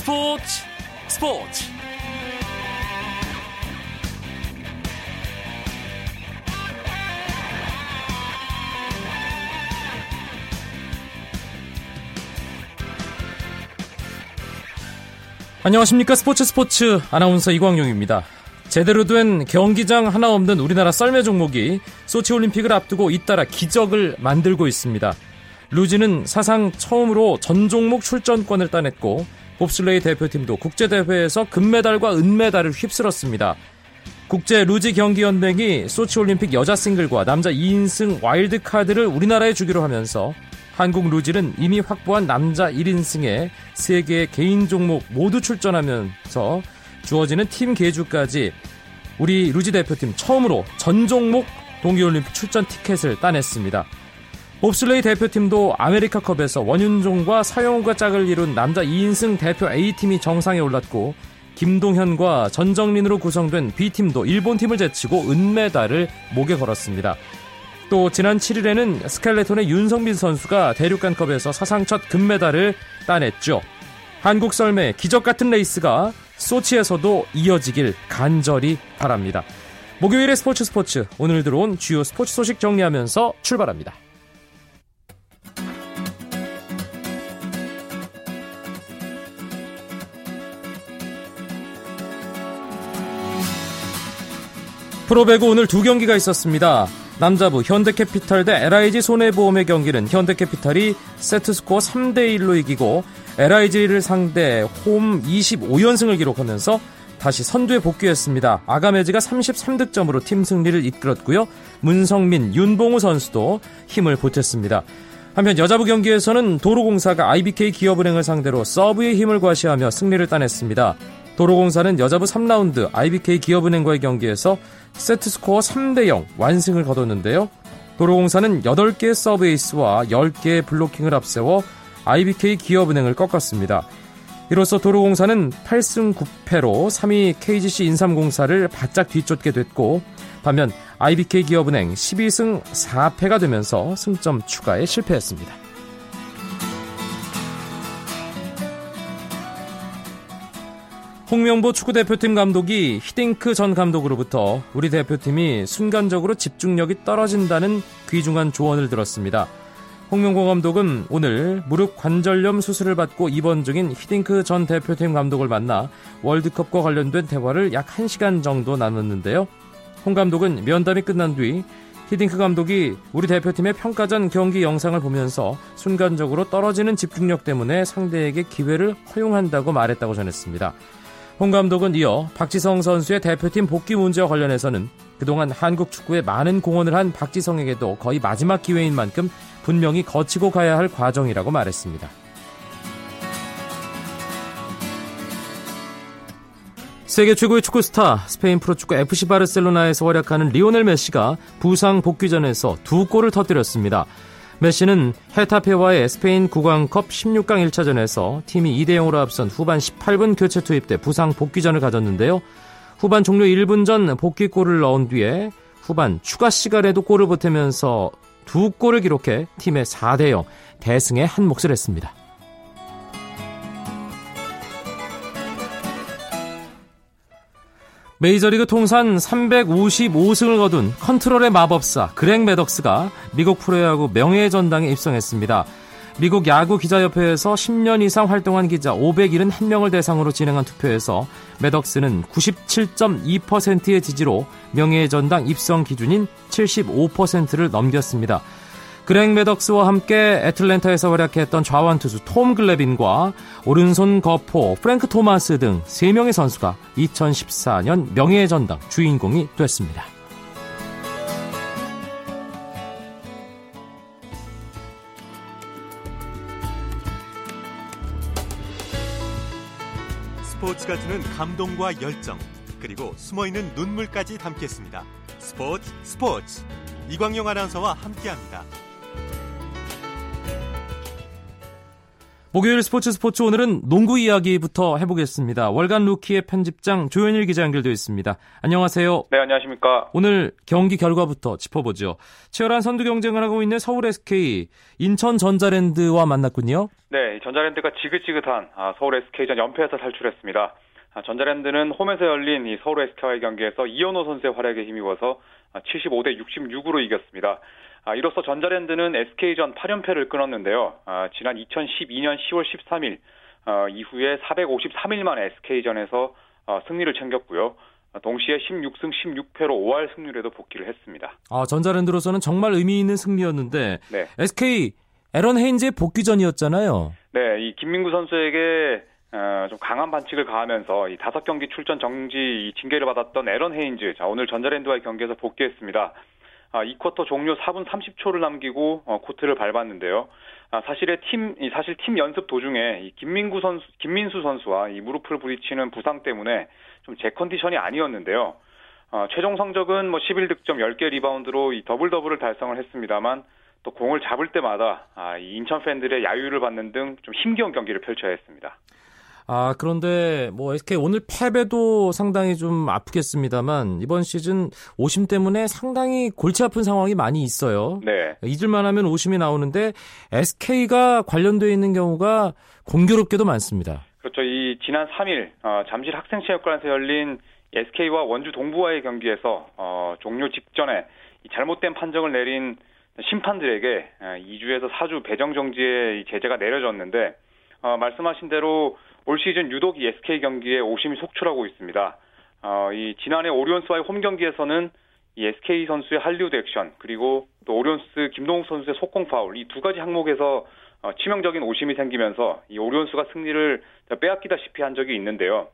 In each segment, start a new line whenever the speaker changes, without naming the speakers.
스포츠 스포츠 안녕하십니까 스포츠 스포츠 아나운서 이광용입니다. 제대로 된 경기장 하나 없는 우리나라 썰매 종목이 소치 올림픽을 앞두고 잇따라 기적을 만들고 있습니다. 루지는 사상 처음으로 전 종목 출전권을 따냈고 봅슬레이 대표팀도 국제대회에서 금메달과 은메달을 휩쓸었습니다. 국제 루지 경기 연맹이 소치 올림픽 여자 싱글과 남자 2인승 와일드 카드를 우리나라에 주기로 하면서 한국 루지는 이미 확보한 남자 1인승에 3개의 개인 종목 모두 출전하면서 주어지는 팀 계주까지 우리 루지 대표팀 처음으로 전 종목 동계올림픽 출전 티켓을 따냈습니다. 봅슬레이 대표팀도 아메리카컵에서 원윤종과 서영우가 짝을 이룬 남자 2인승 대표 A팀이 정상에 올랐고 김동현과 전정린으로 구성된 B팀도 일본팀을 제치고 은메달을 목에 걸었습니다. 또 지난 7일에는 스켈레톤의 윤성빈 선수가 대륙간컵에서 사상 첫 금메달을 따냈죠. 한국 썰매 기적 같은 레이스가 소치에서도 이어지길 간절히 바랍니다. 목요일의 스포츠 스포츠 오늘 들어온 주요 스포츠 소식 정리하면서 출발합니다. 프로배구 오늘 두 경기가 있었습니다. 남자부 현대캐피탈 대 LIG 손해보험의 경기는 현대캐피탈이 세트스코어 3대1로 이기고 LIG를 상대 홈 25연승을 기록하면서 다시 선두에 복귀했습니다. 아가메즈가 33득점으로 팀 승리를 이끌었고요. 문성민, 윤봉우 선수도 힘을 보탰습니다. 한편 여자부 경기에서는 도로공사가 IBK 기업은행을 상대로 서브의 힘을 과시하며 승리를 따냈습니다. 도로공사는 여자부 3라운드 IBK 기업은행과의 경기에서 세트 스코어 3대 0 완승을 거뒀는데요. 도로공사는 8개의 서브 에이스와 10개의 블로킹을 앞세워 IBK 기업은행을 꺾었습니다. 이로써 도로공사는 8승 9패로 3위 KGC 인삼공사를 바짝 뒤쫓게 됐고 반면 IBK 기업은행 12승 4패가 되면서 승점 추가에 실패했습니다. 홍명보 축구대표팀 감독이 히딩크 전 감독으로부터 우리 대표팀이 순간적으로 집중력이 떨어진다는 귀중한 조언을 들었습니다. 홍명보 감독은 오늘 무릎 관절염 수술을 받고 입원 중인 히딩크 전 대표팀 감독을 만나 월드컵과 관련된 대화를 약 1시간 정도 나눴는데요. 홍 감독은 면담이 끝난 뒤 히딩크 감독이 우리 대표팀의 평가전 경기 영상을 보면서 순간적으로 떨어지는 집중력 때문에 상대에게 기회를 허용한다고 말했다고 전했습니다. 홍 감독은 이어 박지성 선수의 대표팀 복귀 문제와 관련해서는 그동안 한국 축구에 많은 공헌을 한 박지성에게도 거의 마지막 기회인 만큼 분명히 거치고 가야 할 과정이라고 말했습니다. 세계 최고의 축구 스타 스페인 프로축구 FC 바르셀로나에서 활약하는 리오넬 메시가 부상 복귀전에서 두 골을 터뜨렸습니다. 메시는 헤타페와의 스페인 국왕컵 16강 1차전에서 팀이 2대 0으로 앞선 후반 18분 교체 투입 돼 부상 복귀전을 가졌는데요. 후반 종료 1분 전 복귀골을 넣은 뒤에 후반 추가 시간에도 골을 보태면서 두 골을 기록해 팀의 4대 0 대승에 한 몫을 했습니다. 메이저리그 통산 355승을 거둔 컨트롤의 마법사 그렉 매덕스가 미국 프로야구 명예의 전당에 입성했습니다. 미국 야구 기자협회에서 10년 이상 활동한 기자 571명을 대상으로 진행한 투표에서 매덕스는 97.2%의 지지로 명예의 전당 입성 기준인 75%를 넘겼습니다. 그렉 매덕스와 함께 애틀랜타에서 활약했던 좌완 투수 톰 글래빈과 오른손 거포 프랭크 토마스 등 3명의 선수가 2014년 명예의 전당 주인공이 됐습니다.
스포츠가 주는 감동과 열정 그리고 숨어있는 눈물까지 담겠습니다. 스포츠 스포츠 이광용 아나운서와 함께합니다.
목요일 스포츠 스포츠 오늘은 농구 이야기부터 해보겠습니다. 월간 루키의 편집장 조현일 기자 연결되어 있습니다. 안녕하세요.
네, 안녕하십니까.
오늘 경기 결과부터 짚어보죠. 치열한 선두 경쟁을 하고 있는 서울 SK, 인천 전자랜드와 만났군요.
네, 전자랜드가 지긋지긋한 아, 서울 SK전 연패에서 탈출했습니다. 아, 전자랜드는 홈에서 열린 이 서울 SK와의 경기에서 이현호 선수의 활약에 힘입어서 75대 66으로 이겼습니다. 아, 이로써 전자랜드는 SK전 8연패를 끊었는데요. 아, 지난 2012년 10월 13일 어, 이후에 453일 만에 SK전에서 어, 승리를 챙겼고요. 동시에 16승 16패로 5할 승률에도 복귀를 했습니다.
아, 전자랜드로서는 정말 의미 있는 승리였는데 네. SK 애런 헤인즈의 복귀전이었잖아요.
네, 이 김민구 선수에게 어, 좀 강한 반칙을 가하면서 이 다섯 경기 출전 정지 징계를 받았던 애런 헤인즈, 자 오늘 전자랜드와의 경기에서 복귀했습니다. 아, 2쿼터 종료 4분 30초를 남기고 어, 코트를 밟았는데요. 아, 사실의 팀, 사실 팀 연습 도중에 이 김민구 선수, 김민수 선수와 이 무릎을 부딪히는 부상 때문에 좀 제 컨디션이 아니었는데요. 어, 최종 성적은 뭐 11득점 10개 리바운드로 이 더블 더블을 달성을 했습니다만 또 공을 잡을 때마다 아, 이 인천 팬들의 야유를 받는 등 좀 힘겨운 경기를 펼쳐야 했습니다.
아, 그런데 뭐 SK 오늘 패배도 상당히 좀 아프겠습니다만 이번 시즌 오심 때문에 상당히 골치 아픈 상황이 많이 있어요.
네.
잊을만 하면 오심이 나오는데 SK가 관련되어 있는 경우가 공교롭게도 많습니다.
그렇죠. 이 지난 3일 어, 잠실 학생체육관에서 열린 SK와 원주 동부와의 경기에서 어, 종료 직전에 잘못된 판정을 내린 심판들에게 2주에서 어, 4주 배정 정지의 제재가 내려졌는데 어, 말씀하신 대로 올 시즌 유독 이 SK 경기에 오심이 속출하고 있습니다. 어, 이 지난해 오리온스와의 홈 경기에서는 이 SK 선수의 할리우드 액션 그리고 또 오리온스 김동욱 선수의 속공 파울 이 두 가지 항목에서 어, 치명적인 오심이 생기면서 이 오리온스가 승리를 빼앗기다시피 한 적이 있는데요.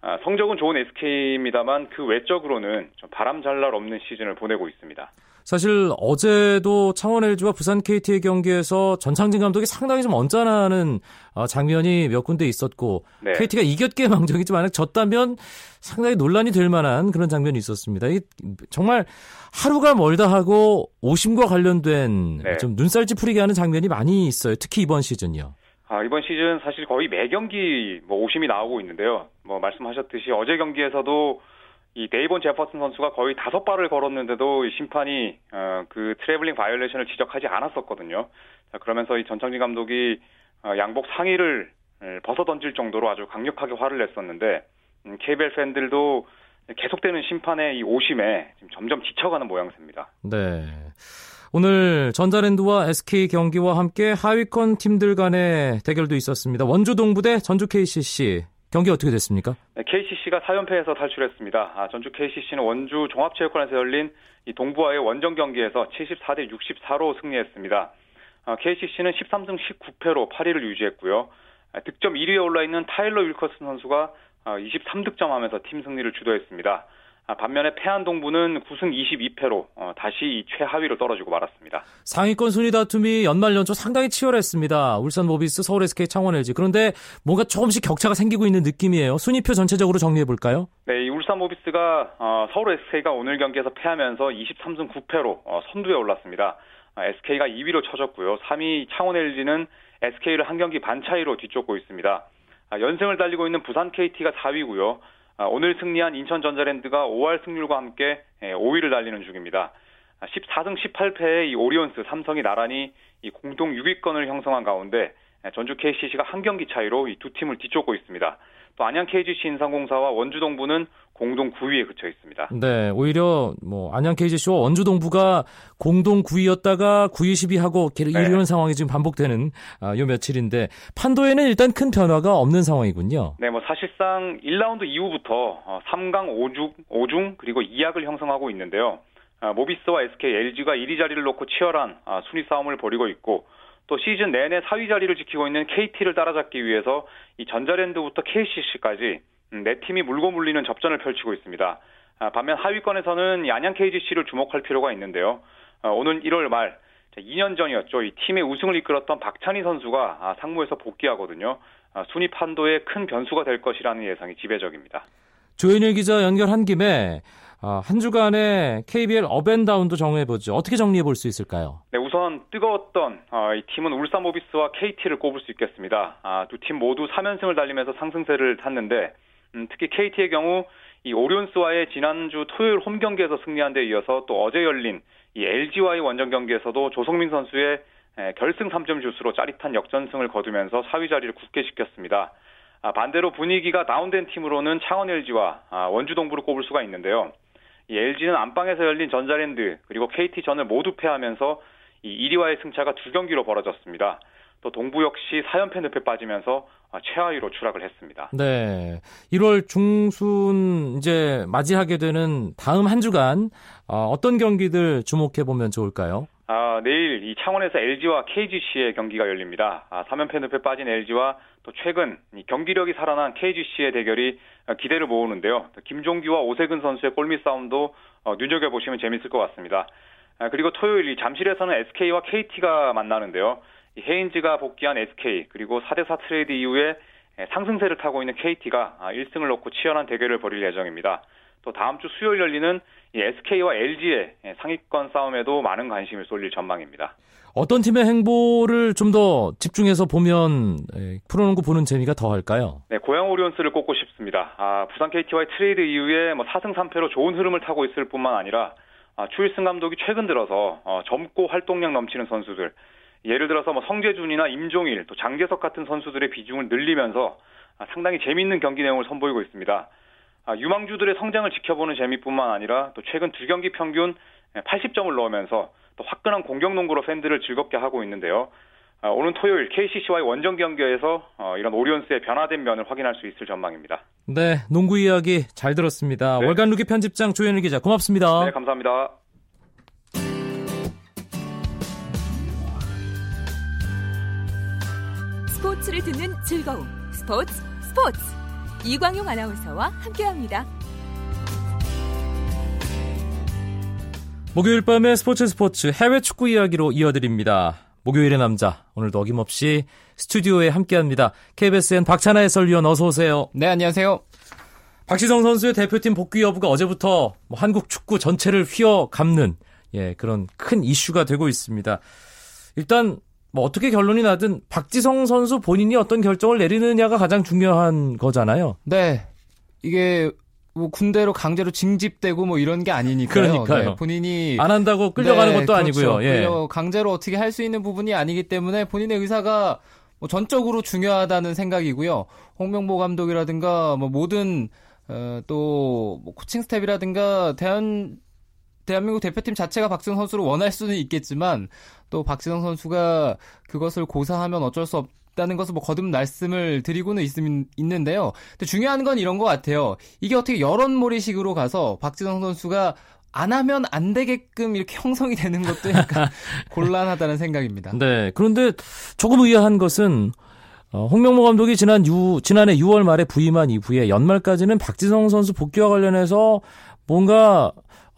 아, 성적은 좋은 SK입니다만 그 외적으로는 좀 바람 잘 날 없는 시즌을 보내고 있습니다.
사실 어제도 창원 LG와 부산 KT의 경기에서 전창진 감독이 상당히 좀 언짢아하는 어, 장면이 몇 군데 있었고 네. KT가 이겼기에 망정이지 만약 졌다면 상당히 논란이 될 만한 그런 장면이 있었습니다. 정말 하루가 멀다 하고 오심과 관련된 네. 좀 눈살 찌푸리게 하는 장면이 많이 있어요. 특히 이번 시즌요.
아, 이번 시즌 사실 거의 매 경기 뭐 오심이 나오고 있는데요. 뭐 말씀하셨듯이 어제 경기에서도 이 데이본 제퍼슨 선수가 거의 다섯 발을 걸었는데도 심판이 어, 그 트래블링 바이올레이션을 지적하지 않았었거든요. 자, 그러면서 이 전창진 감독이 어, 양복 상의를 벗어 던질 정도로 아주 강력하게 화를 냈었는데 음, KBL 팬들도 계속되는 심판의 이 오심에 지금 점점 지쳐가는 모양새입니다.
네. 오늘 전자랜드와 SK 경기와 함께 하위권 팀들 간의 대결도 있었습니다. 원주 동부 대 전주 KCC 경기 어떻게 됐습니까?
네, KCC가 4연패에서 탈출했습니다. 아, 전주 KCC는 원주 종합체육관에서 열린 이 동부와의 원정 경기에서 74대 64로 승리했습니다. 아, KCC는 13승 19패로 8위를 유지했고요. 아, 득점 1위에 올라 있는 타일러 윌커슨 선수가 23득점하면서 아, 팀 승리를 주도했습니다. 아, 반면에 패한 동부는 9승 22패로 어, 다시 최하위로 떨어지고 말았습니다.
상위권 순위 다툼이 연말 연초 상당히 치열했습니다. 울산 모비스, 서울 SK, 창원 LG. 그런데 뭔가 조금씩 격차가 생기고 있는 느낌이에요. 순위표 전체적으로 정리해 볼까요?
네, 이 울산 모비스가 어, 서울 SK가 오늘 경기에서 패하면서 23승 9패로 어, 선두에 올랐습니다. SK가 2위로 쳐졌고요. 3위 창원 LG는 SK를 한 경기 반 차이로 뒤쫓고 있습니다. 아, 연승을 달리고 있는 부산 KT가 4위고요. 아, 오늘 승리한 인천전자랜드가 5할 승률과 함께 5위를 예, 달리는 중입니다. 14승 아, 18패의 이 오리온스, 삼성이 나란히 이 공동 6위권을 형성한 가운데 예, 전주 KCC가 한 경기 차이로 이 두 팀을 뒤쫓고 있습니다. 또 안양 KGC 인삼공사와 원주동부는 공동 9위에 그쳐 있습니다.
네, 오히려 뭐 안양 KGC와 원주동부가 공동 9위였다가 9위 10위하고 네. 이런 상황이 지금 반복되는 아, 요 며칠인데 판도에는 일단 큰 변화가 없는 상황이군요.
네, 뭐 사실상 1라운드 이후부터 3강 어, 5중, 5중 그리고 2약을 형성하고 있는데요. 아, 모비스와 SK, LG가 1위 자리를 놓고 치열한 아, 순위 싸움을 벌이고 있고 또 시즌 내내 4위 자리를 지키고 있는 KT를 따라잡기 위해서 이 전자랜드부터 KCC까지 음, 네 팀이 물고 물리는 접전을 펼치고 있습니다. 아, 반면 하위권에서는 안양 KGC를 주목할 필요가 있는데요. 아, 오늘 1월 말 2년 전이었죠. 이 팀의 우승을 이끌었던 박찬희 선수가 아, 상무에서 복귀하거든요. 순위 판도에 큰 변수가 될 것이라는 예상이 지배적입니다.
조현일 기자 연결한 김에 아, 한 주간의 KBL 업앤다운도 정해보죠. 어떻게 정리해 볼 수 있을까요?
네, 우선 뜨거웠던 어, 이 팀은 울산 모비스와 KT를 꼽을 수 있겠습니다. 아, 두팀 모두 3연승을 달리면서 상승세를 탔는데 음, 특히 KT의 경우 이 오리온스와의 지난주 토요일 홈 경기에서 승리한 데 이어서 또 어제 열린 이 LG와의 원정 경기에서도 조성민 선수의 에, 결승 3점 슛으로 짜릿한 역전승을 거두면서 4위 자리를 굳게 지켰습니다. 아, 반대로 분위기가 다운된 팀으로는 창원 LG와 아, 원주 동부를 꼽을 수가 있는데요. 이 LG는 안방에서 열린 전자랜드 그리고 KT전을 모두 패하면서 이 1위와의 승차가 두 경기로 벌어졌습니다. 또 동부 역시 4연패 늪에 빠지면서 아, 최하위로 추락을 했습니다.
네. 1월 중순 이제 맞이하게 되는 다음 한 주간 어, 어떤 경기들 주목해 보면 좋을까요?
아, 내일 이 창원에서 LG와 KGC의 경기가 열립니다. 아, 3연패 늪에 빠진 LG와 또 최근 경기력이 살아난 KGC의 대결이 기대를 모으는데요. 김종규와 오세근 선수의 골밑 싸움도 어, 눈여겨보시면 재밌을 것 같습니다. 아, 그리고 토요일 이 잠실에서는 SK와 KT가 만나는데요. 헤인즈가 복귀한 SK 그리고 4대4 트레이드 이후에 상승세를 타고 있는 KT가 1승을 아, 놓고 치열한 대결을 벌일 예정입니다. 또 다음 주 수요일 열리는 SK와 LG의 상위권 싸움에도 많은 관심을 쏠릴 전망입니다.
어떤 팀의 행보를 좀 더 집중해서 보면 프로농구 보는 재미가 더할까요?
네, 고양 오리온스를 꼽고 싶습니다. 아, 부산 KT와의 트레이드 이후에 뭐 4승 3패로 좋은 흐름을 타고 있을 뿐만 아니라 아, 추일승 감독이 최근 들어서 어, 젊고 활동량 넘치는 선수들, 예를 들어서 뭐 성재준이나 임종일, 또 장재석 같은 선수들의 비중을 늘리면서 아, 상당히 재미있는 경기 내용을 선보이고 있습니다. 아, 유망주들의 성장을 지켜보는 재미뿐만 아니라 또 최근 두 경기 평균 80점을 넣으면서 또 화끈한 공격 농구로 팬들을 즐겁게 하고 있는데요. 아, 오는 토요일 KCC와의 원정 경기에서 어, 이런 오리온스의 변화된 면을 확인할 수 있을 전망입니다.
네, 농구 이야기 잘 들었습니다. 네. 월간 루키 편집장 조현일 기자 고맙습니다.
네, 감사합니다.
스포츠를 듣는 즐거움. 스포츠 스포츠. 이광용 아나운서와 함께합니다.
목요일 밤의 스포츠 스포츠 해외 축구 이야기로 이어드립니다. 목요일의 남자 오늘도 어김없이 스튜디오에 함께합니다. KBSN 박찬하 해설위원 어서 오세요.
네 안녕하세요.
박시성 선수의 대표팀 복귀 여부가 어제부터 뭐 한국 축구 전체를 휘어감는 예 그런 큰 이슈가 되고 있습니다. 일단 뭐 어떻게 결론이 나든 박지성 선수 본인이 어떤 결정을 내리느냐가 가장 중요한 거잖아요.
네. 이게 뭐 군대로 강제로 징집되고 뭐 이런 게 아니니까요.
그러니까요.
네, 본인이
안 한다고 끌려가는 네, 것도
그렇죠.
아니고요. 예.
강제로 어떻게 할 수 있는 부분이 아니기 때문에 본인의 의사가 뭐 전적으로 중요하다는 생각이고요. 홍명보 감독이라든가 뭐 모든 어, 또 뭐 코칭 스텝이라든가 대한 대한민국 대표팀 자체가 박지성 선수를 원할 수는 있겠지만 또 박지성 선수가 그것을 고사하면 어쩔 수 없. 다는 것을 뭐 거듭 말씀을 드리고는 있, 있는데요. 근데 중요한 건 이런 것 같아요. 이게 어떻게 여론몰이식으로 가서 박지성 선수가 안 하면 안 되게끔 이렇게 형성이 되는 것도 약간 곤란하다는 생각입니다.
네. 그런데 조금 의아한 것은 어, 홍명보 감독이 지난 유, 지난해 6월 말에 부임한 이후에 연말까지는 박지성 선수 복귀와 관련해서 뭔가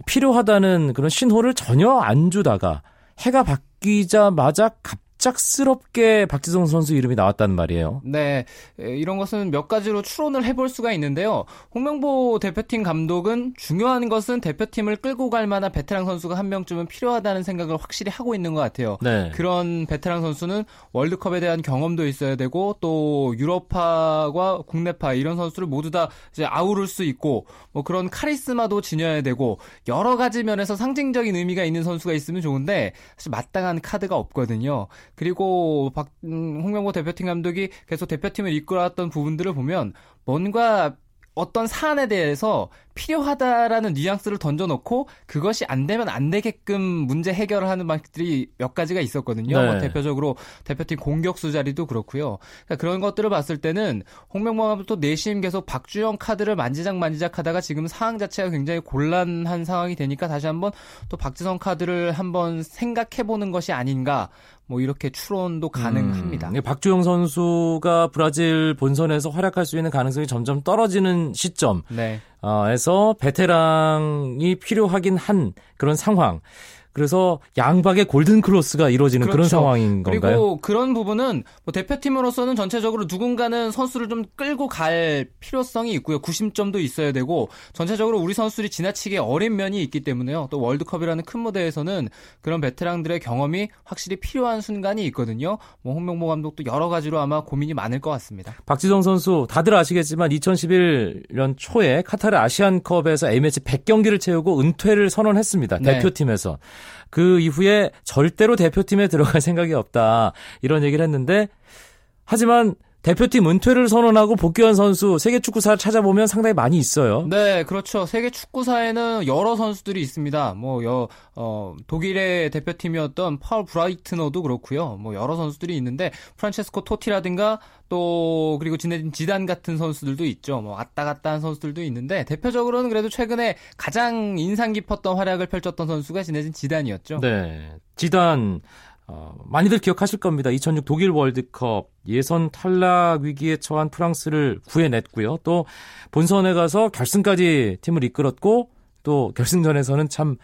필요하다는 그런 신호를 전혀 안 주다가 해가 바뀌자마자 갑 갑작스럽게 박지성 선수 이름이 나왔단 말이에요.
네. 이런 것은 몇 가지로 추론을 해볼 수가 있는데요. 홍명보 대표팀 감독은 중요한 것은 대표팀을 끌고 갈 만한 베테랑 선수가 한 명쯤은 필요하다는 생각을 확실히 하고 있는 것 같아요. 네. 그런 베테랑 선수는 월드컵에 대한 경험도 있어야 되고 또 유럽파와 국내파 이런 선수를 모두 다 이제 아우를 수 있고 뭐 그런 카리스마도 지녀야 되고 여러 가지 면에서 상징적인 의미가 있는 선수가 있으면 좋은데 사실 마땅한 카드가 없거든요. 그리고 박 음, 홍명보 대표팀 감독이 계속 대표팀을 이끌어왔던 부분들을 보면 뭔가 어떤 사안에 대해서 필요하다라는 뉘앙스를 던져놓고 그것이 안 되면 안 되게끔 문제 해결을 하는 방식들이 몇 가지가 있었거든요. 네. 뭐 대표적으로 대표팀 공격수 자리도 그렇고요. 그러니까 그런 것들을 봤을 때는 홍명보 감독도 내심 계속 박주영 카드를 만지작 만지작 하다가 지금 상황 자체가 굉장히 곤란한 상황이 되니까 다시 한번 또 박지성 카드를 한번 생각해 보는 것이 아닌가 뭐 이렇게 추론도 가능합니다.
음, 박주영 선수가 브라질 본선에서 활약할 수 있는 가능성이 점점 떨어지는 시점에서 네. 베테랑이 필요하긴 한 그런 상황. 그래서 양박의 골든 크로스가 이루어지는 그런
그렇죠.
상황인 건가요?
그리고 그런 부분은 뭐 대표팀으로서는 전체적으로 누군가는 선수를 좀 끌고 갈 필요성이 있고요. 구심점도 있어야 되고 전체적으로 우리 선수들이 지나치게 어린 면이 있기 때문에요. 또 월드컵이라는 큰 무대에서는 그런 베테랑들의 경험이 확실히 필요한 순간이 있거든요. 뭐 홍명보 감독도 여러 가지로 아마 고민이 많을 것 같습니다.
박지성 선수 다들 아시겠지만 2011년 초에 카타르 아시안컵에서 A매치 100경기를 채우고 은퇴를 선언했습니다.
네.
대표팀에서. 그 이후에 절대로 대표팀에 들어갈 생각이 없다. 이런 얘기를 했는데 하지만 대표팀 은퇴를 선언하고 복귀한 선수 세계 축구사를 찾아보면 상당히 많이 있어요.
네, 그렇죠. 세계 축구사에는 여러 선수들이 있습니다. 뭐, 여, 어, 독일의 대표팀이었던 파울 브라이트너도 그렇고요. 뭐, 여러 선수들이 있는데, 프란체스코 토티라든가, 또, 그리고 지네딘 지단 같은 선수들도 있죠. 뭐, 왔다 갔다 한 선수들도 있는데, 대표적으로는 그래도 최근에 가장 인상 깊었던 활약을 펼쳤던 선수가 지네딘 지단이었죠.
네. 지단 어, 많이들 기억하실 겁니다. 2006 독일 월드컵 예선 탈락 위기에 처한 프랑스를 구해냈고요. 또 본선에 가서 결승까지 팀을 이끌었고 또 결승전에서는 참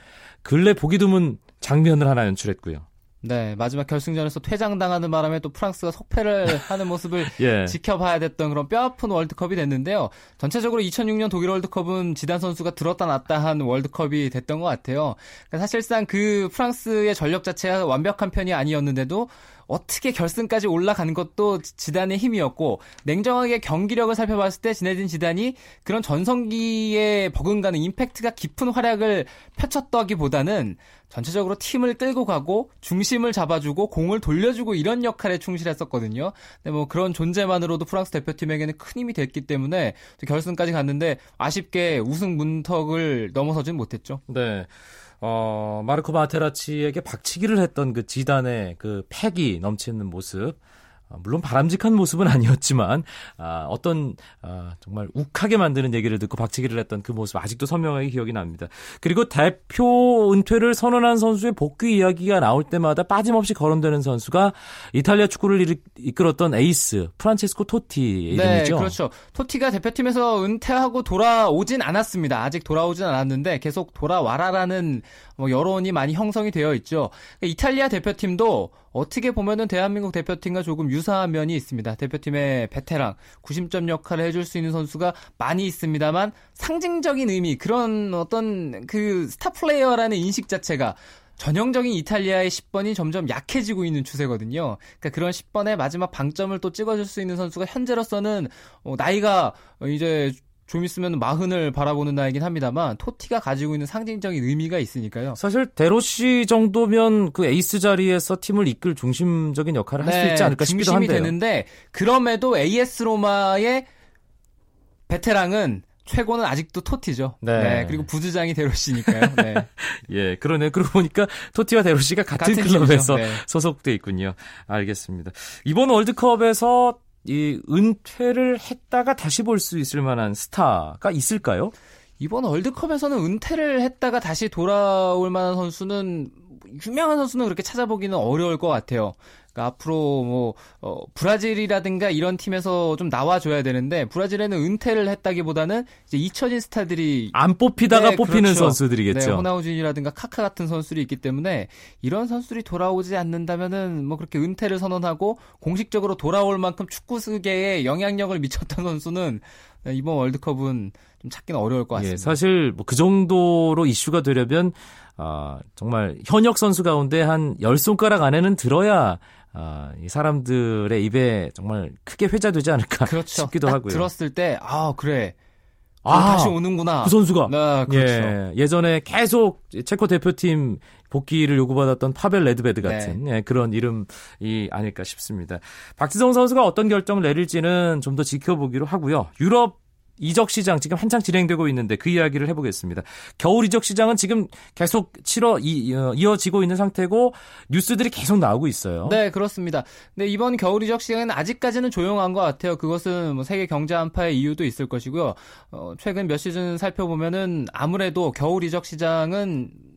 근래 보기 드문 장면을 하나 연출했고요.
네, 마지막 결승전에서 퇴장당하는 바람에 또 프랑스가 석패를 하는 모습을
예.
지켜봐야 됐던 그런 뼈아픈 월드컵이 됐는데요. 전체적으로 2006년 독일 월드컵은 지단 선수가 들었다 놨다 한 월드컵이 됐던 것 같아요. 그러니까 사실상 그 프랑스의 전력 자체가 완벽한 편이 아니었는데도 어떻게 결승까지 올라간 것도 지단의 힘이었고 냉정하게 경기력을 살펴봤을 때 지네딘 지단이 그런 전성기에 버금가는 임팩트가 깊은 활약을 펼쳤다기보다는 전체적으로 팀을 끌고 가고 중심을 잡아주고 공을 돌려주고 이런 역할에 충실했었거든요. 근데 뭐 그런 존재만으로도 프랑스 대표팀에게는 큰 힘이 됐기 때문에 또 결승까지 갔는데 아쉽게 우승 문턱을 넘어서진 못했죠.
네. 어, 마르코 마테라치에게 박치기를 했던 그 지단의 그 패기 넘치는 모습. 어, 물론 바람직한 모습은 아니었지만 아, 어떤 아, 정말 욱하게 만드는 얘기를 듣고 박치기를 했던 그 모습 아직도 선명하게 기억이 납니다. 그리고 대표 은퇴를 선언한 선수의 복귀 이야기가 나올 때마다 빠짐없이 거론되는 선수가 이탈리아 축구를 일- 이끌었던 에이스 프란체스코 토티
네,
이름이죠.
그렇죠. 토티가 대표팀에서 은퇴하고 돌아오진 않았습니다. 아직 돌아오진 않았는데 계속 돌아와라라는 뭐 여론이 많이 형성이 되어 있죠. 이탈리아 대표팀도 어떻게 보면은 대한민국 대표팀과 조금 유사한 면이 있습니다. 대표팀의 베테랑, 구심점 역할을 해줄 수 있는 선수가 많이 있습니다만 상징적인 의미, 그런 어떤 그 스타 플레이어라는 인식 자체가 전형적인 이탈리아의 10번이 점점 약해지고 있는 추세거든요. 그러니까 그런 10번의 마지막 방점을 또 찍어줄 수 있는 선수가 현재로서는 어, 나이가 어, 이제 좀 있으면 마흔을 바라보는 나이긴 합니다만 토티가 가지고 있는 상징적인 의미가 있으니까요.
사실 데로시 정도면 그 에이스 자리에서 팀을 이끌 중심적인 역할을 할수 있지 않을까 싶기도
네, 중심이
한데요.
되는데 그럼에도 AS 로마의 베테랑은 최고는 아직도 토티죠.
네.
그리고 부주장이 데로시니까요. 네.
예, 그러네. 그러고 보니까 토티와 데로시가 같은,
같은
클럽에서.
네.
소속돼 있군요. 알겠습니다. 이번 월드컵에서 이 은퇴를 했다가 다시 볼 수 있을 만한 스타가 있을까요?
이번 월드컵에서는 은퇴를 했다가 다시 돌아올 만한 선수는 유명한 선수는 그렇게 찾아보기는 어려울 것 같아요. 그러니까 앞으로 뭐 어, 브라질이라든가 이런 팀에서 좀 나와줘야 되는데 브라질에는 은퇴를 했다기보다는 이제 잊혀진 스타들이
안 뽑히다가
네,
뽑히는
그렇죠.
선수들이겠죠.
네, 호나우진이라든가 카카 같은 선수들이 있기 때문에 이런 선수들이 돌아오지 않는다면은 뭐 그렇게 은퇴를 선언하고 공식적으로 돌아올 만큼 축구계에 영향력을 미쳤던 선수는 네, 이번 월드컵은 좀 찾기는 어려울 것 같습니다.
예, 사실 뭐 그 정도로 이슈가 되려면 아, 정말 현역 선수 가운데 한 열 손가락 안에는 들어야 아, 이 사람들의 입에 정말 크게 회자되지 않을까
그렇죠.
싶기도
딱
하고요.
들었을 때, 아, 그래.
아,
아, 다시 오는구나.
그 선수가
네, 그렇죠.
예, 예전에 계속 체코 대표팀 복귀를 요구받았던 파벨 네드베드 같은
네.
예, 그런 이름이 아닐까 싶습니다. 박지성 선수가 어떤 결정을 내릴지는 좀 더 지켜보기로 하고요. 유럽 이적 시장 지금 한창 진행되고 있는데 그 이야기를 해보겠습니다. 겨울 이적 시장은 지금 계속 치러 이, 어, 이어지고 있는 상태고 뉴스들이 계속 나오고 있어요.
네, 그렇습니다. 근데 이번 겨울 이적 시장은 아직까지는 조용한 것 같아요. 그것은 뭐 세계 경제 한파의 이유도 있을 것이고요. 어, 최근 몇 시즌 살펴보면은 아무래도 겨울 이적 시장은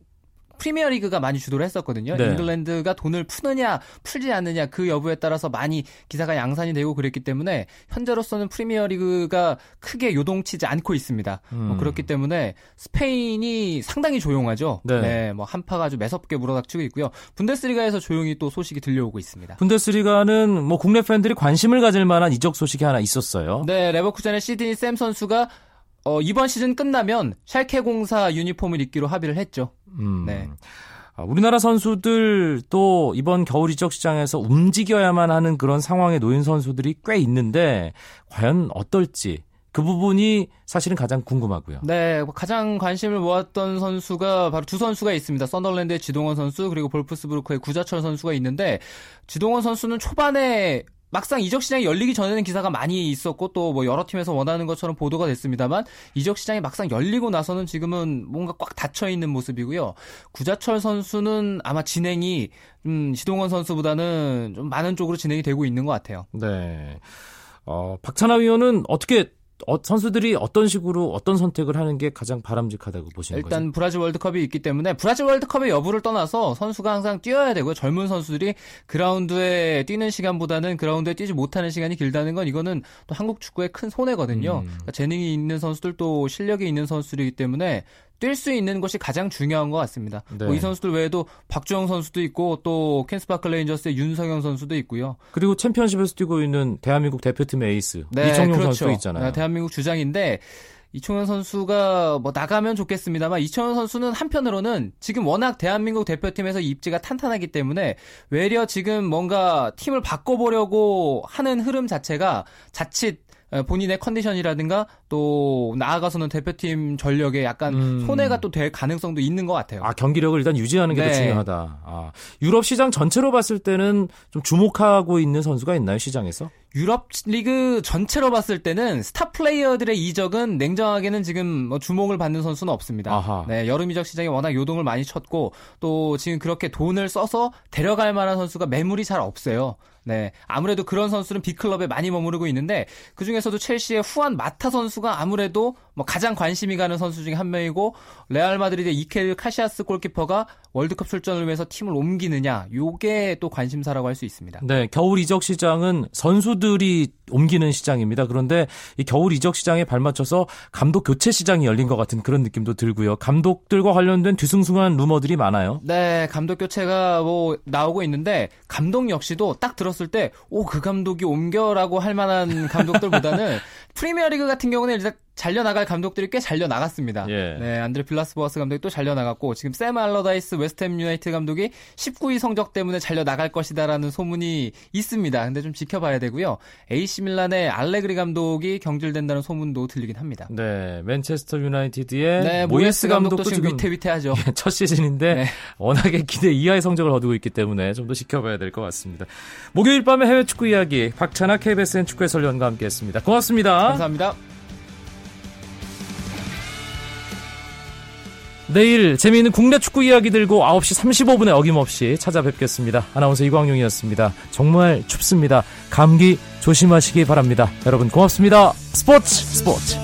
프리미어 리그가 많이 주도를 했었거든요.
네.
잉글랜드가 돈을 푸느냐 풀지 않느냐 그 여부에 따라서 많이 기사가 양산이 되고 그랬기 때문에 현재로서는 프리미어 리그가 크게 요동치지 않고 있습니다.
음.
뭐 그렇기 때문에 스페인이 상당히 조용하죠.
네.
네, 뭐 한파가 아주 매섭게 물어닥치고 있고요. 분데스리가에서 조용히 또 소식이 들려오고 있습니다.
분데스리가는 뭐 국내 팬들이 관심을 가질 만한 이적 소식이 하나 있었어요.
네, 레버쿠젠의 시드니 샘 선수가 어, 이번 시즌 끝나면 샬케 공사 유니폼을 입기로 합의를 했죠.
음.
네.
아, 우리나라 선수들 또 이번 겨울 이적 시장에서 움직여야만 하는 그런 상황에 놓인 선수들이 꽤 있는데 과연 어떨지 그 부분이 사실은 가장 궁금하고요.
네, 뭐 가장 관심을 모았던 선수가 바로 두 선수가 있습니다. 썬더랜드의 지동원 선수 그리고 볼프스부르크의 구자철 선수가 있는데 지동원 선수는 초반에 막상 이적 시장이 열리기 전에는 기사가 많이 있었고 또 뭐 여러 팀에서 원하는 것처럼 보도가 됐습니다만 이적 시장이 막상 열리고 나서는 지금은 뭔가 꽉 닫혀 있는 모습이고요. 구자철 선수는 아마 진행이 음, 지동원 선수보다는 좀 많은 쪽으로 진행이 되고 있는 것 같아요.
네. 어, 박찬하 위원은 어떻게 어, 선수들이 어떤 식으로 어떤 선택을 하는 게 가장 바람직하다고 보시는 거죠?
일단 브라질 월드컵이 있기 때문에 브라질 월드컵의 여부를 떠나서 선수가 항상 뛰어야 되고요. 젊은 선수들이 그라운드에 뛰는 시간보다는 그라운드에 뛰지 못하는 시간이 길다는 건 이거는 또 한국 축구의 큰 손해거든요.
음.
그러니까 재능이 있는 선수들 또 실력이 있는 선수들이기 때문에 뛸 수 있는 것이 가장 중요한 것 같습니다.
네.
뭐 이 선수들 외에도 박주영 선수도 있고 또 퀸즈파크 레인저스의 윤석영 선수도 있고요.
그리고 챔피언십에서 뛰고 있는 대한민국 대표팀의 에이스
네,
이청용
그렇죠.
선수 있잖아요.
네, 대한민국 주장인데 이청용 선수가 뭐 나가면 좋겠습니다만 이청용 선수는 한편으로는 지금 워낙 대한민국 대표팀에서 입지가 탄탄하기 때문에 외려 지금 뭔가 팀을 바꿔보려고 하는 흐름 자체가 자칫 어, 본인의 컨디션이라든가 또 나아가서는 대표팀 전력에 약간
음.
손해가 또 될 가능성도 있는 것 같아요.
아 경기력을 일단 유지하는 게더
네.
중요하다. 아, 유럽 시장 전체로 봤을 때는 좀 주목하고 있는 선수가 있나요 시장에서?
유럽 리그 전체로 봤을 때는 스타 플레이어들의 이적은 냉정하게는 지금 뭐 주목을 받는 선수는 없습니다.
아하.
네, 여름 이적 시장이 워낙 요동을 많이 쳤고 또 지금 그렇게 돈을 써서 데려갈 만한 선수가 매물이 잘 없어요. 네, 아무래도 그런 선수는 빅클럽에 많이 머무르고 있는데 그 중에서도 첼시의 후안 마타 선수가 아무래도 뭐 가장 관심이 가는 선수 중에 한 명이고 레알 마드리드의 이케르 카시야스 골키퍼가 월드컵 출전을 위해서 팀을 옮기느냐, 요게 또 관심사라고 할 수 있습니다.
네, 겨울 이적 시장은 선수들이 옮기는 시장입니다. 그런데 이 겨울 이적 시장에 발맞춰서 감독 교체 시장이 열린 것 같은 그런 느낌도 들고요. 감독들과 관련된 뒤숭숭한 루머들이 많아요.
네, 감독 교체가 뭐 나오고 있는데 감독 역시도 딱 들었을 때 오 그 감독이 옮겨라고 할 만한 감독들보다는 프리미어리그 같은 경우는 일단 잘려 나갈 감독들이 꽤 잘려 나갔습니다.
예.
네, 안드레 빌라스 보아스 감독이 또 잘려 나갔고 지금 샘 앨러다이스 웨스트햄 유나이티드 감독이 19위 성적 때문에 잘려 나갈 것이다라는 소문이 있습니다. 근데 좀 지켜봐야 되고요. AC 밀란의 알레그리 감독이 경질된다는 소문도 들리긴 합니다.
네, 맨체스터 유나이티드의
네,
모예스
감독도,
감독도
지금
지금
위태위태하죠.
첫 시즌인데
네.
워낙에 기대 이하의 성적을 거두고 있기 때문에 좀 더 지켜봐야 될 것 같습니다. 목요일 밤의 해외 축구 이야기 박찬하 KBSN 축구 해설위원과 함께했습니다. 고맙습니다.
감사합니다.
내일 재미있는 국내 축구 이야기 들고 9시 35분에 어김없이 찾아뵙겠습니다. 아나운서 이광용이었습니다. 정말 춥습니다. 감기 조심하시기 바랍니다. 여러분 고맙습니다. 스포츠 스포츠.